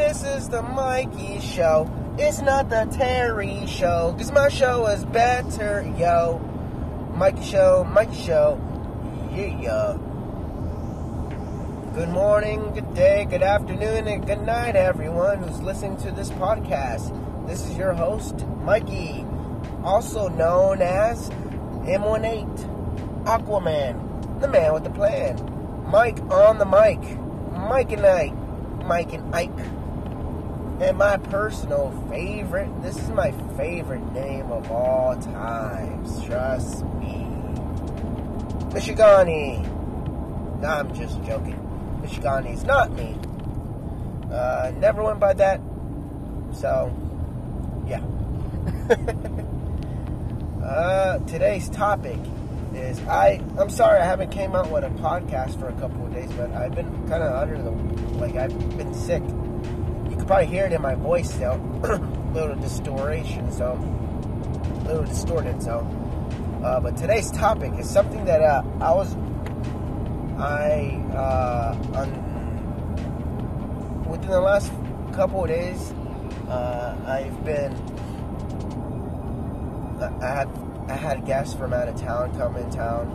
This is the Mikey Show. It's not the Terry Show, because my show is better, yo. Mikey Show, Mikey Show, yeah. Good morning, good day, good afternoon, and good night, everyone who's listening to this podcast. This is your host, Mikey, also known as M18, Aquaman, the man with the plan. Mike on the mic, Mike and Ike, Mike and Ike. And my personal favorite, this is my favorite name of all times, trust me. Michigani. No, I'm just joking. Michigani is not me. Uh, never went by that. So, yeah. uh, today's topic is I. I'm sorry I haven't came out with a podcast for a couple of days, but I've been kind of under the like I've been sick. Probably hear it in my voice a little distortion, so a little distorted. So, uh, but today's topic is something that uh, I was I uh, on within the last couple of days, uh, I've been I had I had guests from out of town come in town.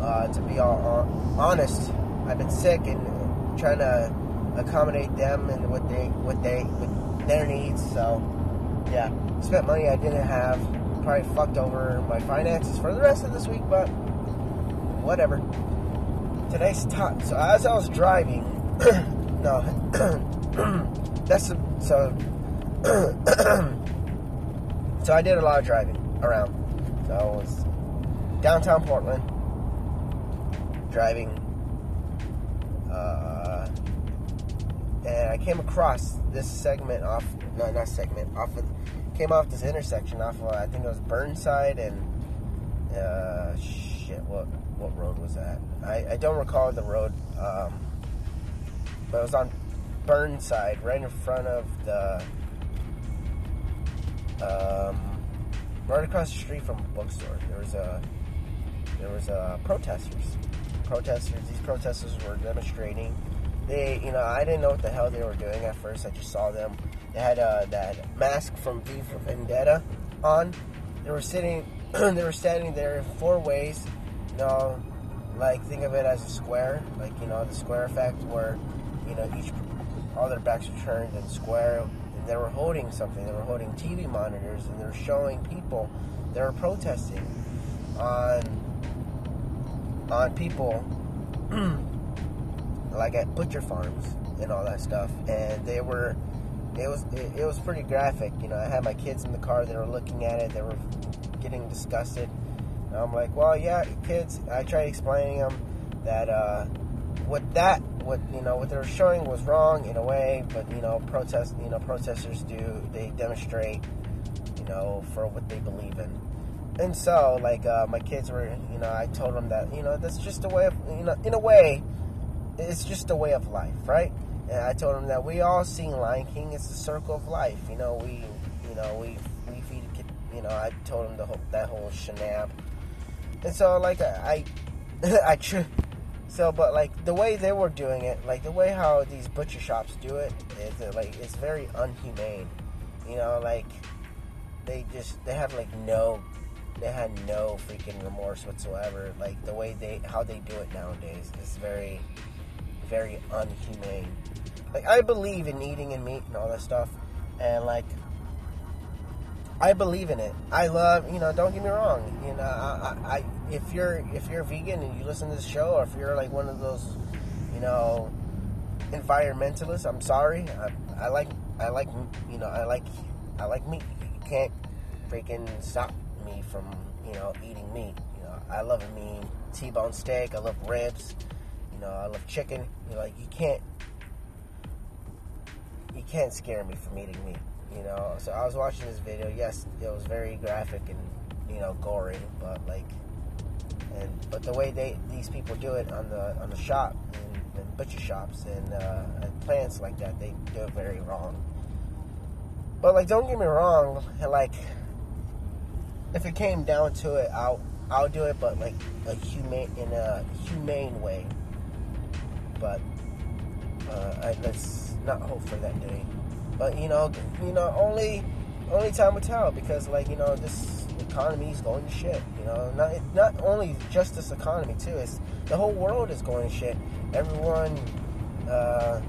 Uh, to be all honest, I've been sick and trying to accommodate them and what they what they with their needs. So yeah, spent money I didn't have. Probably fucked over my finances for the rest of this week, but whatever. Today's top. So as I was driving, no, that's so. so I did a lot of driving around. So I was downtown Portland, driving, and I came across this segment off, no, not segment, off of, came off this intersection off of, I think it was Burnside and, uh, shit, what, what road was that? I, I don't recall the road, um, but it was on Burnside, right in front of the, um, right across the street from a bookstore. There was a there was a protesters. Protesters. These protesters were demonstrating. They, you know, I didn't know what the hell they were doing at first. I just saw them. They had uh, that mask from V for Vendetta on. They were sitting. they were standing there in four ways. You know, like think of it as a square, like you know the square effect, where you know each all their backs are turned and square they were holding something. They were holding TV monitors and they were showing people. They were protesting on on people like at butcher farms and all that stuff. And they were it was it, it was pretty graphic. You know, I had my kids in the car. They were looking at it. They were getting disgusted. And I'm like, well, yeah, kids. I tried explaining them that uh, what that what you know what they were showing was wrong in a way, but you know protest you know protesters do they demonstrate you know for what they believe in, and so like uh, my kids were you know I told them that you know that's just a way of you know in a way it's just a way of life, right? And I told him that we all seen Lion King. It's the circle of life. You know we you know we we feed you know I told him the whole that whole shenab, and so like I I, I so, but like the way they were doing it, like the way how these butcher shops do it, is uh, like it's very unhumane. You know, like they just they have like no, they had no freaking remorse whatsoever. Like the way they how they do it nowadays is very, very unhumane. Like I believe in eating and meat and all that stuff, and like I believe in it. I love, you know, don't get me wrong. You know, I, I, if you're if you're vegan and you listen to this show, or if you're like one of those, you know, environmentalists, I'm sorry. I, I like I like you know I like I like meat. You can't freaking stop me from you know eating meat. You know, I love me T-bone steak. I love ribs. Know, I love chicken. You like you can't you can't scare me from eating meat. You know, so I was watching this video. Yes, it was very graphic and you know gory, but like, and but the way they these people do it on the on the shop and, and butcher shops and, uh, and plants like that, they do it very wrong. But like, don't get me wrong. Like, if it came down to it, I'll I'll do it, but like a humane in a humane way. But uh, I, let's not hope for that day. But you know, you know, only only time will tell because like you know this economy is going to shit. You know, not not only just this economy too. It's the whole world is going to shit. Everyone, uh,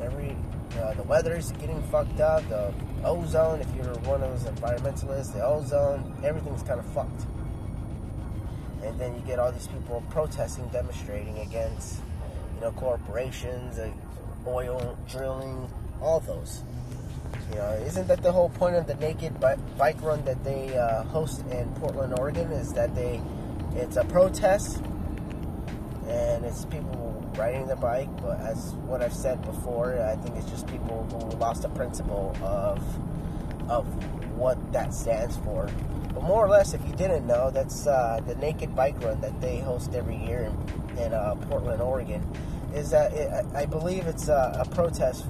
every uh, the weather is getting fucked up. The ozone, if you're one of those environmentalists, the ozone, everything's kind of fucked. And then you get all these people protesting, demonstrating against, you know, corporations, oil drilling, all those. You know, isn't that the whole point of the naked bike run that they uh, host in Portland, Oregon? Is that they, it's a protest, and it's people riding the bike. But as what I've said before, I think it's just people who lost the principle of of what that stands for. But more or less, if you didn't know, that's uh, the naked bike run that they host every year in, in uh, Portland, Oregon. Is that it, I believe it's a, a protest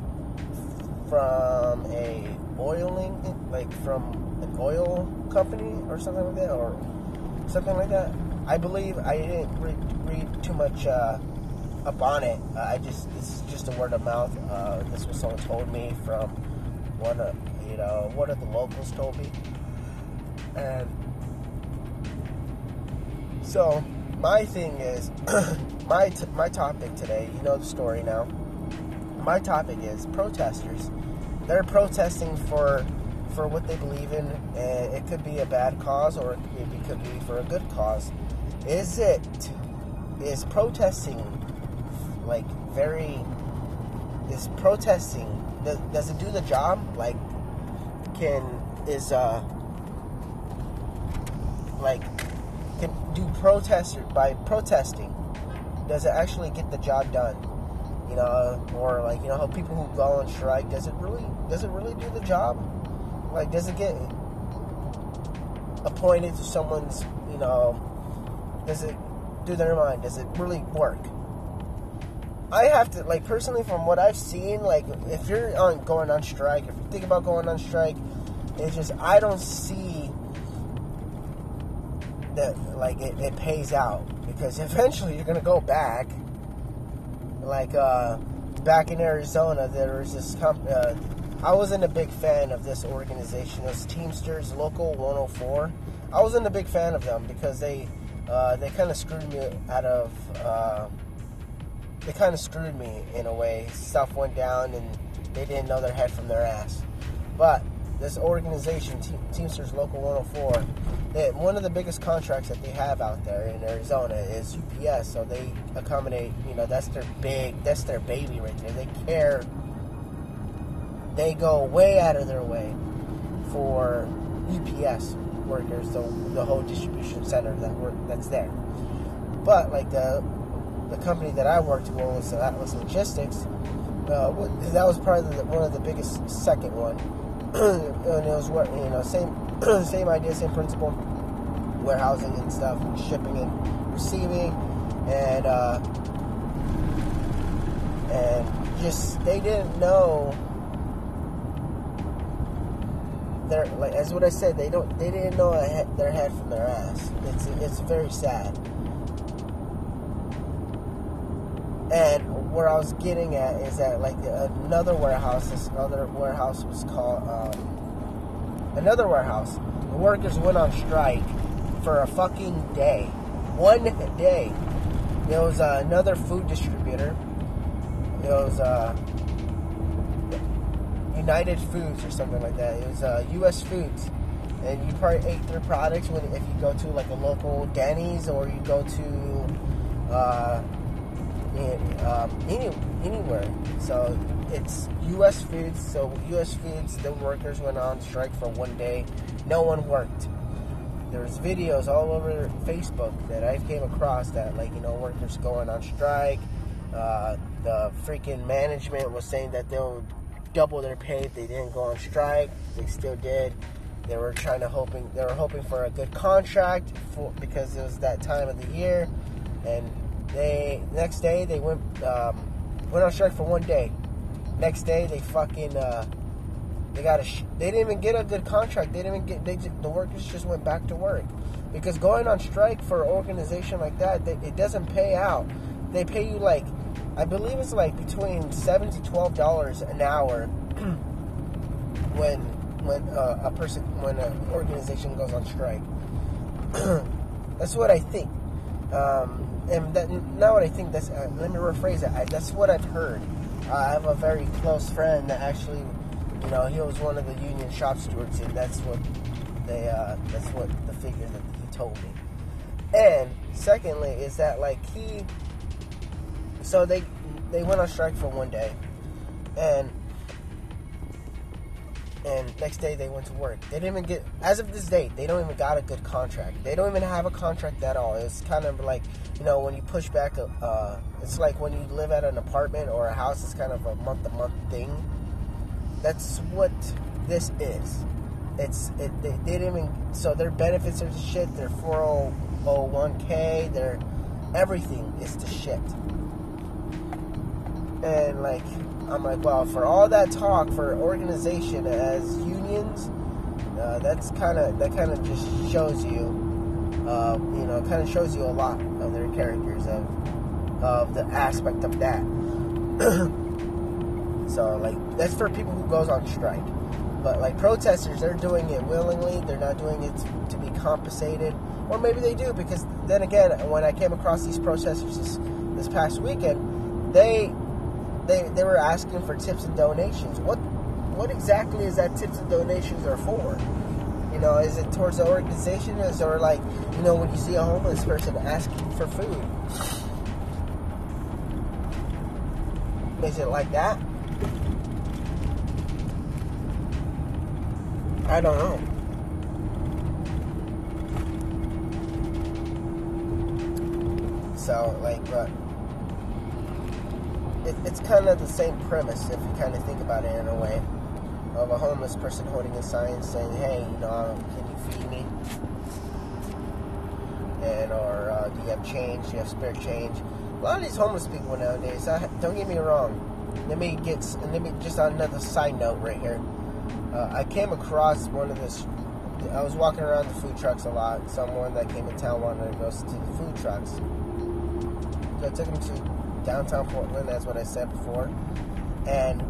from a oiling, like from an oil company or something like that, or something like that. I believe I didn't read, read too much uh, up on it. Uh, I just is just a word of mouth. Uh, this was someone told me from one of you know one of the locals told me, and so my thing is my t- my topic today. You know the story now my topic is protesters. They're protesting for for what they believe in, and it could be a bad cause or it could be for a good cause. Is it is protesting like very is protesting does, does it do the job like can is uh like can do protesters by protesting does it actually get the job done you know, or like you know how people who go on strike does it really does it really do the job? Like, does it get appointed to someone's you know? Does it do their mind? Does it really work? I have to like personally from what I've seen, like if you're on going on strike, if you think about going on strike, it's just I don't see that like it, it pays out because eventually you're gonna go back like uh, back in Arizona, there was this company. Uh, I wasn't a big fan of this organization. It was Teamsters Local 104. I wasn't a big fan of them because they uh, they kind of screwed me out of. Uh, they kind of screwed me in a way. Stuff went down and they didn't know their head from their ass. But this organization, Teamsters Local 104, they, one of the biggest contracts that they have out there in Arizona is UPS. So they accommodate, you know, that's their big, that's their baby right there. They care, they go way out of their way for UPS workers, the, the whole distribution center that work that's there. But like the the company that I worked for was Atlas Logistics. Uh, that was probably the, one of the biggest second one and it was what you know, same same idea, same principle, warehousing and stuff, and shipping and receiving, and uh, and just they didn't know. Their, like as what I said, they don't they didn't know head, their head from their ass. It's it's very sad. And where I was getting at is that like another warehouse, this other warehouse was called um, another warehouse. The workers went on strike for a fucking day, one day. There was uh, another food distributor. It was uh, United Foods or something like that. It was uh, U.S. Foods, and you probably ate their products when if you go to like a local Denny's or you go to uh, in um, any, anywhere. So it's U.S. Foods. So U.S. Foods, the workers went on strike for one day. No one worked. There's videos all over Facebook that I came across that, like, you know, workers going on strike. Uh, the freaking management was saying that they'll double their pay if they didn't go on strike. They still did. They were trying to hoping they were hoping for a good contract for because it was that time of the year, and they next day they went um, went on strike for one day. Next day they fucking uh, they got a sh- they didn't even get a good contract. They didn't even get they the workers just went back to work because going on strike for an organization like that they, it doesn't pay out. They pay you like I believe it's like between seven to twelve dollars an hour when when uh, a person when an organization goes on strike. that's what I think. Um, and that, not what I think. That's uh, let me rephrase that. I, that's what I've heard. Uh, I have a very close friend that actually, you know, he was one of the union shop stewards, and that's what they. Uh, that's what the figure that he told me. And secondly, is that like he. So they they went on strike for one day, and and next day they went to work. They didn't even get, as of this date, they don't even got a good contract. They don't even have a contract at all. It's kind of like, you know, when you push back, uh, it's like when you live at an apartment or a house, it's kind of a month to month thing. That's what this is. It's, it, they, they didn't even, so their benefits are the shit, their 401k, their everything is the shit. And like, I'm like, well, for all that talk for organization as unions, uh, that's kind of that kind of just shows you, uh, you know, it kind of shows you a lot of their characters of of the aspect of that. so like that's for people who goes on strike. But like protesters, they're doing it willingly. They're not doing it to be compensated, or maybe they do because then again, when I came across these protesters this, this past weekend, they they, they were asking for tips and donations. What what exactly is that tips and donations are for? You know, is it towards the organization? Is or like, you know, when you see a homeless person asking for food? Is it like that? I don't know. So, like, but it, it's kind of the same premise if you kind of think about it in a way of a homeless person holding a sign saying, "Hey, you know, can you feed me?" And or uh, do you have change? Do you have spare change? A lot of these homeless people nowadays. I, don't get me wrong. Let me get. Let me just on another side note right here. Uh, I came across one of this. I was walking around the food trucks a lot. Someone that came in town wanted to go to the food trucks. So I took him to downtown Portland, as what I said before. And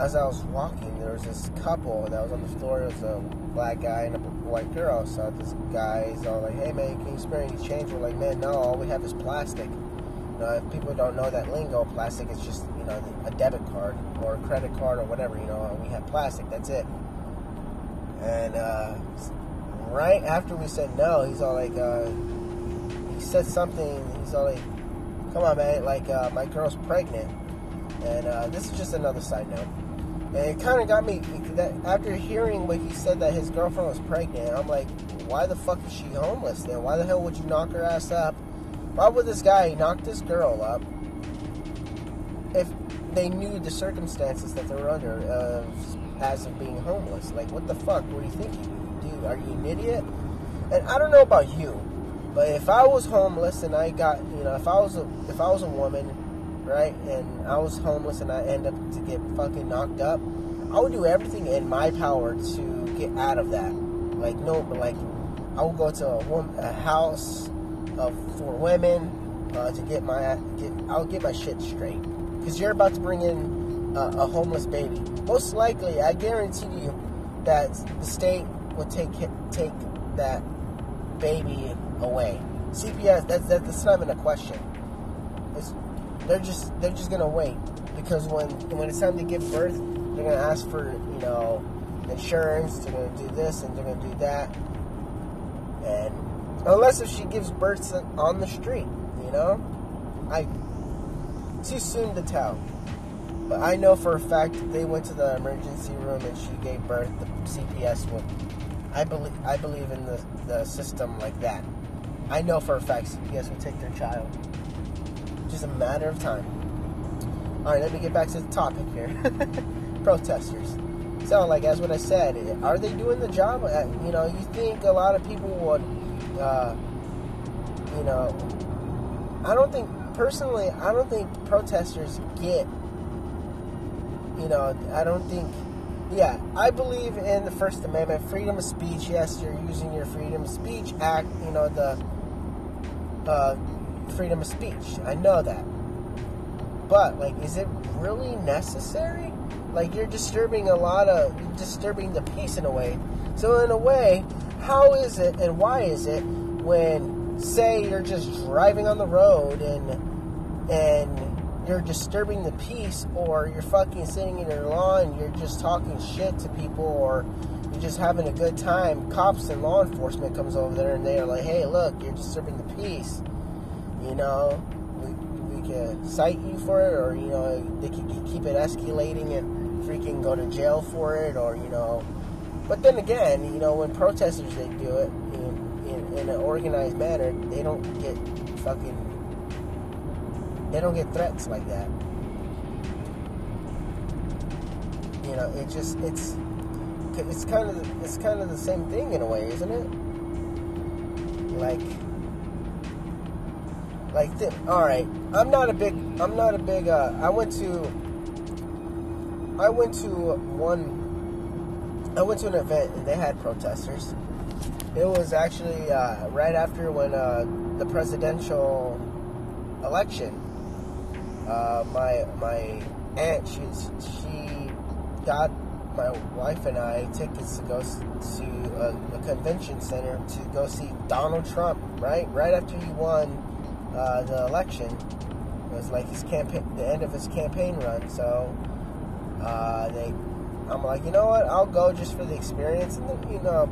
as I was walking, there was this couple that was on the floor. It was a black guy and a white girl. So this guy's all like, "Hey man, can you spare any change?" We're like, "Man, no. All we have is plastic." You know, if people don't know that lingo, plastic is just you know a debit card or a credit card or whatever. You know, we have plastic. That's it. And uh, right after we said no, he's all like, uh, he said something. He's all like come on, man, like uh, my girl's pregnant. And uh, this is just another side note. And it kind of got me, after hearing what he said that his girlfriend was pregnant, I'm like, why the fuck is she homeless then? Why the hell would you knock her ass up? Why would this guy knock this girl up if they knew the circumstances that they were under uh, as of being homeless? Like, what the fuck? What do you think do? Are you an idiot? And I don't know about you, but if I was homeless and I got, you know, if I was a, if I was a woman, right, and I was homeless and I end up to get fucking knocked up, I would do everything in my power to get out of that. Like no, but like I would go to a, woman, a house of for women uh, to get my get. I'll get my shit straight because you're about to bring in a, a homeless baby. Most likely, I guarantee you that the state would take take that baby away. CPS, that's that's not even a question. It's, they're just they're just gonna wait because when when it's time to give birth, they're gonna ask for you know insurance. They're gonna do this and they're gonna do that, and unless if she gives birth on the street, you know, I too soon to tell. But I know for a fact they went to the emergency room and she gave birth. The CPS would. I believe I believe in the, the system like that. I know for a fact CPS will take their child. Just a matter of time. All right, let me get back to the topic here. Protesters. So, like as what I said, are they doing the job? Uh, you know, you think a lot of people would, uh, you know, I don't think personally, I don't think protesters get, you know, I don't think yeah, I believe in the First Amendment, freedom of speech. Yes, you're using your freedom of speech act, you know, the uh, freedom of speech. I know that. but like, is it really necessary? Like, you're disturbing a lot of disturbing the peace in a way. So in a way, how is it and why is it when say you're just driving on the road and and you're disturbing the peace or you're fucking sitting in your lawn you're just talking shit to people or you're just having a good time cops and law enforcement comes over there and they're like hey look you're disturbing the peace you know we, we can cite you for it or you know they can keep it escalating and freaking go to jail for it or you know but then again, you know, when protesters they do it in, in, in an organized manner, they don't get fucking they don't get threats like that. You know, it just it's it's kind of it's kind of the same thing in a way, isn't it? Like like th- all right, I'm not a big I'm not a big uh I went to I went to one I went to an event and they had protesters. It was actually uh, right after when uh, the presidential election. Uh, my my aunt she she got my wife and I tickets to go to a, a convention center to go see Donald Trump. Right right after he won uh, the election, it was like his campaign, the end of his campaign run. So uh, they I'm like, you know what? I'll go just for the experience. And then, you know,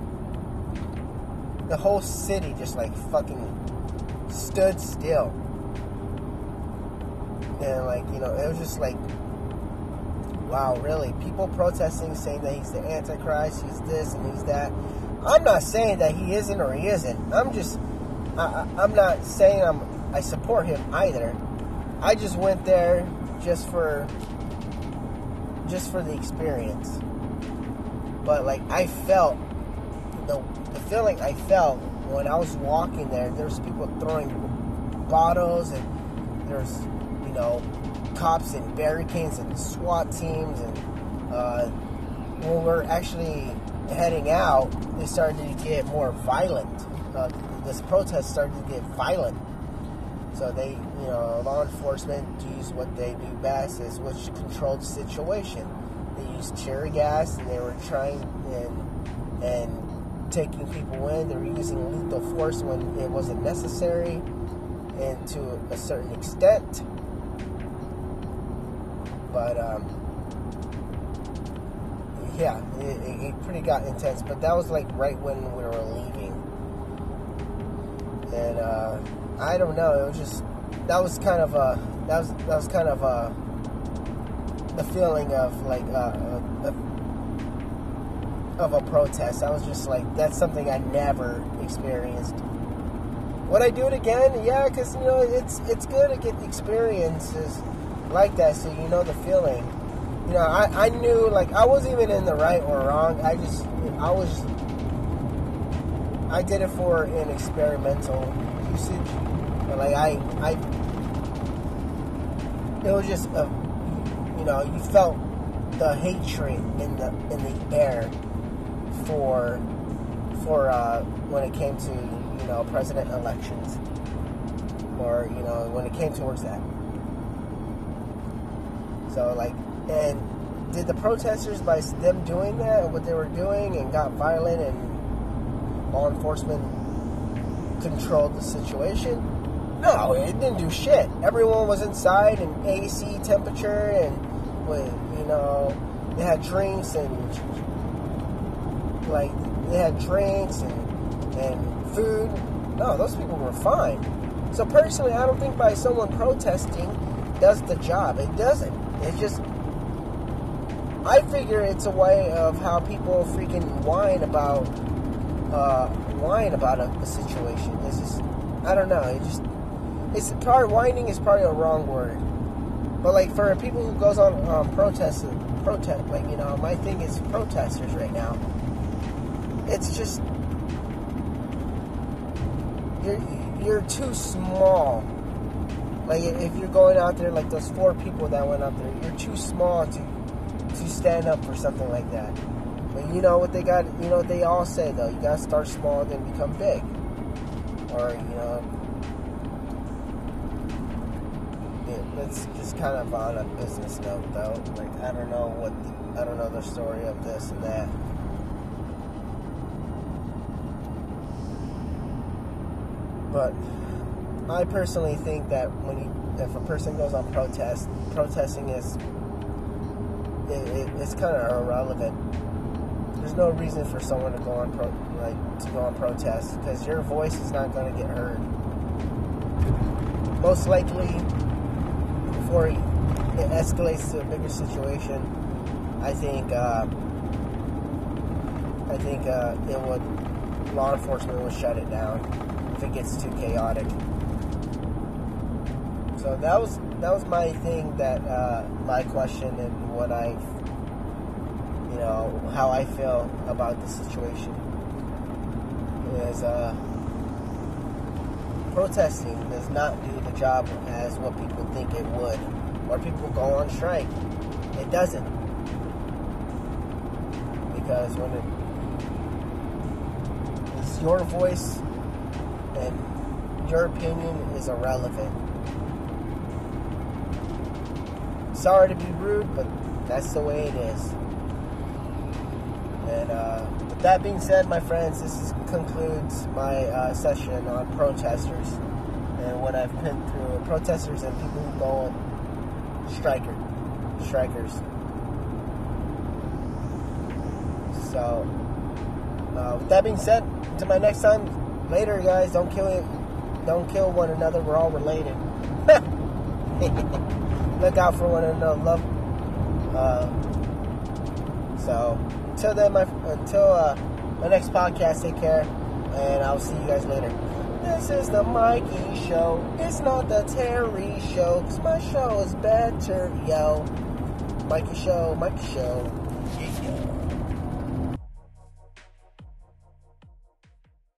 the whole city just like fucking stood still. And like, you know, it was just like, wow, really? People protesting, saying that he's the Antichrist, he's this and he's that. I'm not saying that he isn't or he isn't. I'm just, I, I'm not saying I'm, I support him either. I just went there just for just for the experience. But like I felt the the feeling I felt when I was walking there. There's people throwing bottles and there's you know cops and barricades and SWAT teams and uh, when we're actually heading out, they started to get more violent. Uh, this protest started to get violent. So they, you know, law enforcement use what they do best is which controlled situation. They used tear gas and they were trying and and taking people in. They were using lethal force when it wasn't necessary, and to a certain extent. But um, yeah, it, it pretty got intense. But that was like right when we were leaving, and. Uh, I don't know. It was just that was kind of a that was that was kind of a the feeling of like uh, a, of a protest. I was just like that's something I never experienced. Would I do it again? Yeah, because you know it's it's good to get experiences like that, so you know the feeling. You know, I, I knew like I wasn't even in the right or wrong. I just I was I did it for an experimental usage. But like I, I, it was just a, you know, you felt the hatred in the in the air for for uh, when it came to you know president elections, or you know when it came towards that. So like, and did the protesters by them doing that, what they were doing, and got violent, and law enforcement controlled the situation. No, it didn't do shit. Everyone was inside in AC temperature and with you know they had drinks and like they had drinks and and food. No, those people were fine. So personally, I don't think by someone protesting does the job. It doesn't. It just I figure it's a way of how people freaking whine about uh, whine about a, a situation. It's just, I don't know. It just, it's probably whining is probably a wrong word. But like for people who goes on um, protest, protest, like you know, my thing is protesters right now. It's just you're you're too small. Like if you're going out there, like those four people that went up there, you're too small to to stand up for something like that. You know what they got? You know what they all say though. You gotta start small, then become big. Or you know, it's just kind of on a business note, though. Like I don't know what the, I don't know the story of this and that. But I personally think that when you, if a person goes on protest, protesting is it, it, it's kind of irrelevant. There's no reason for someone to go on pro, like to go on protest because your voice is not going to get heard. Most likely, before it escalates to a bigger situation, I think uh, I think uh, it would law enforcement would shut it down if it gets too chaotic. So that was that was my thing that uh, my question and what I you know how I feel about the situation is uh, protesting does not do the job as what people think it would. Or people go on strike it doesn't. Because when it is your voice and your opinion is irrelevant. Sorry to be rude, but that's the way it is. And uh, with that being said, my friends, this is, concludes my uh, session on protesters and what I've been through. Protesters and people who go on striker, strikers. So, uh, with that being said, until my next time, later, guys. Don't kill it. Don't kill one another. We're all related. look out for one another. Love. Uh, so until then, my until uh, my next podcast, take care, and I'll see you guys later. This is the Mikey Show. It's not the Terry Show, cause my show is better, yo. Mikey Show, Mikey Show.